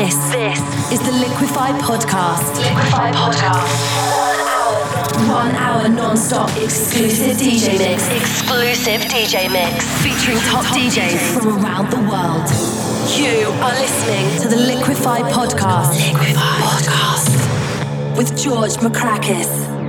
This, this is the Liquify Podcast. Liquify Podcast. One hour non-stop exclusive DJ mix. Exclusive DJ mix. Featuring top DJs from around the world. You are listening to the Liquify Podcast. Liquify Podcast. With George Makrakis.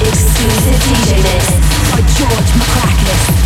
exclusive DJ mix by George Makrakis.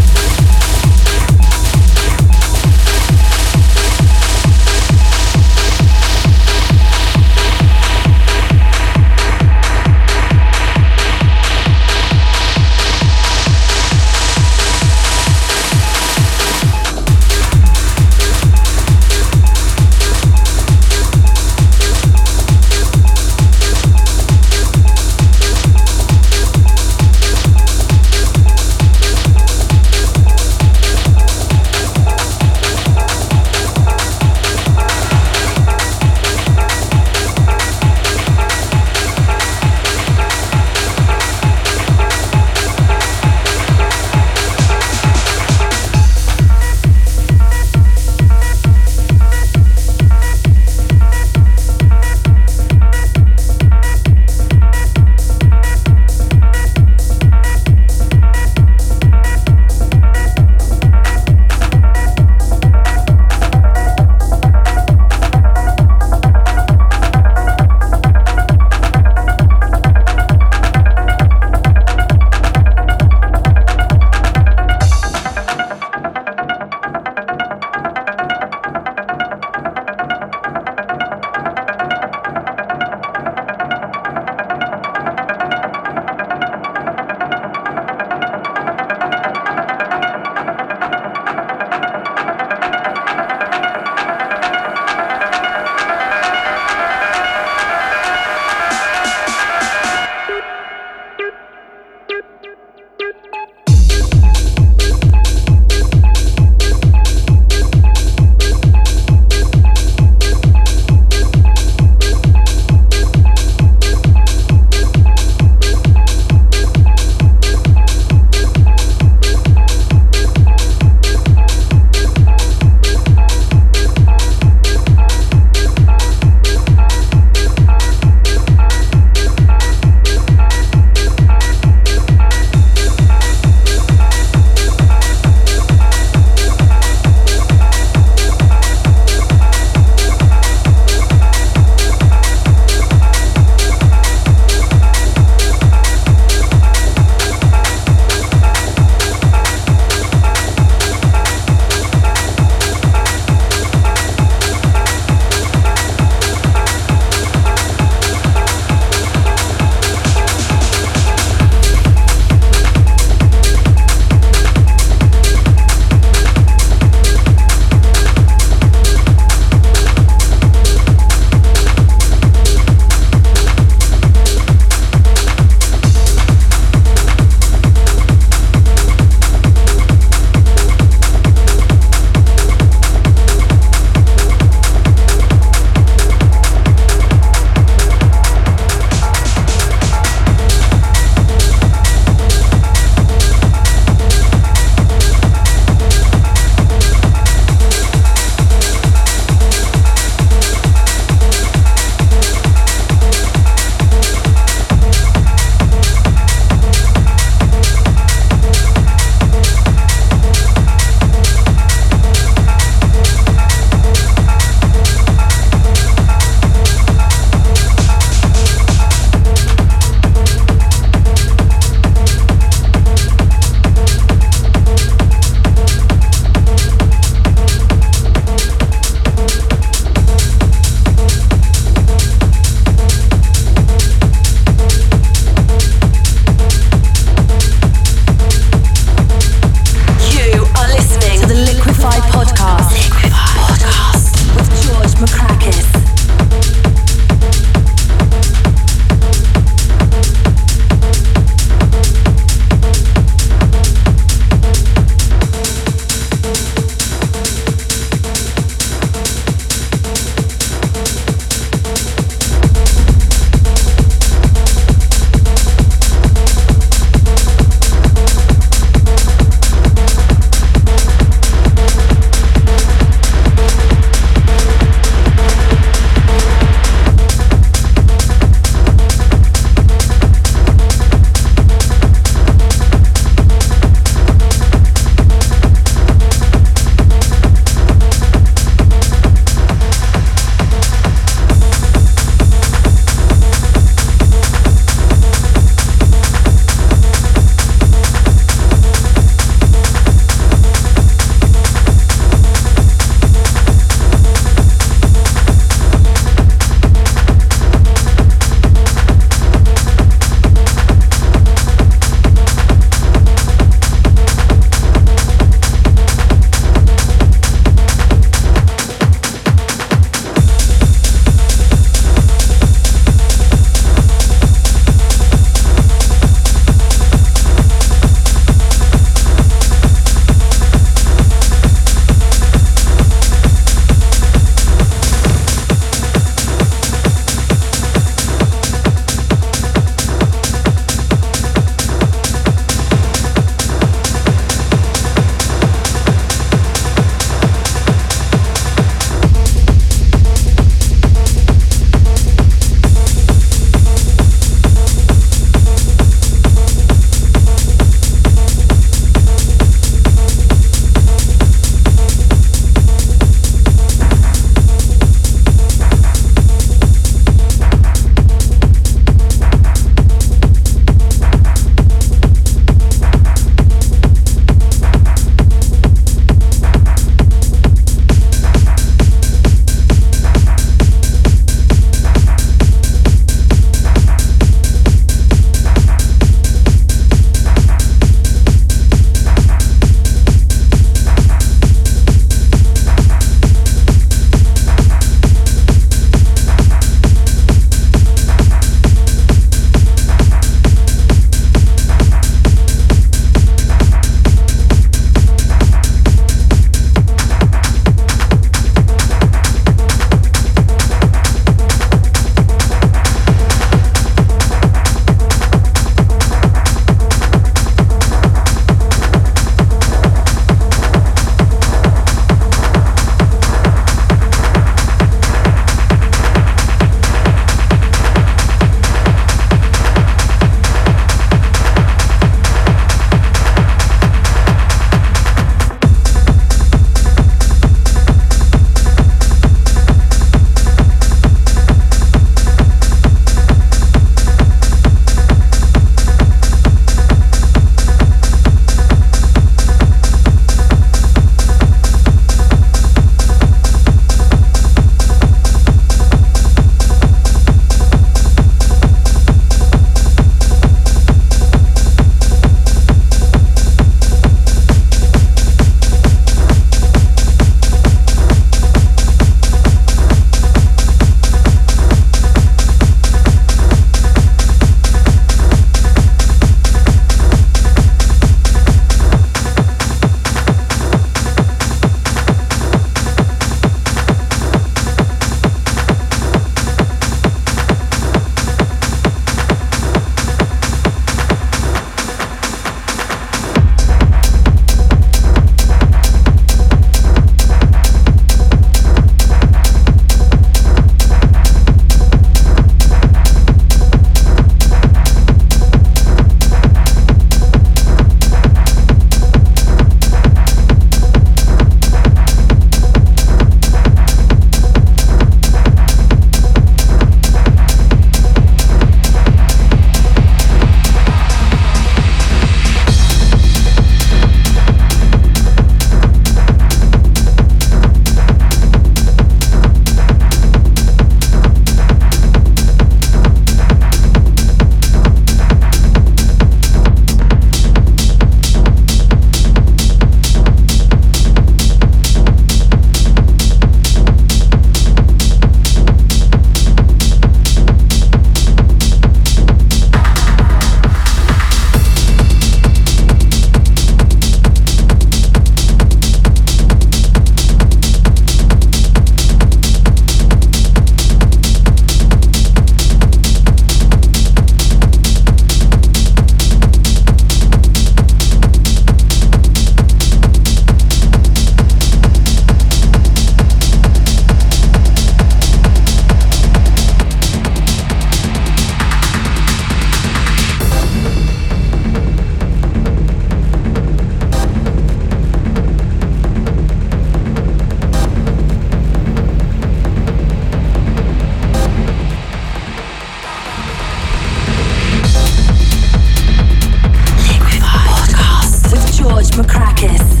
kiss.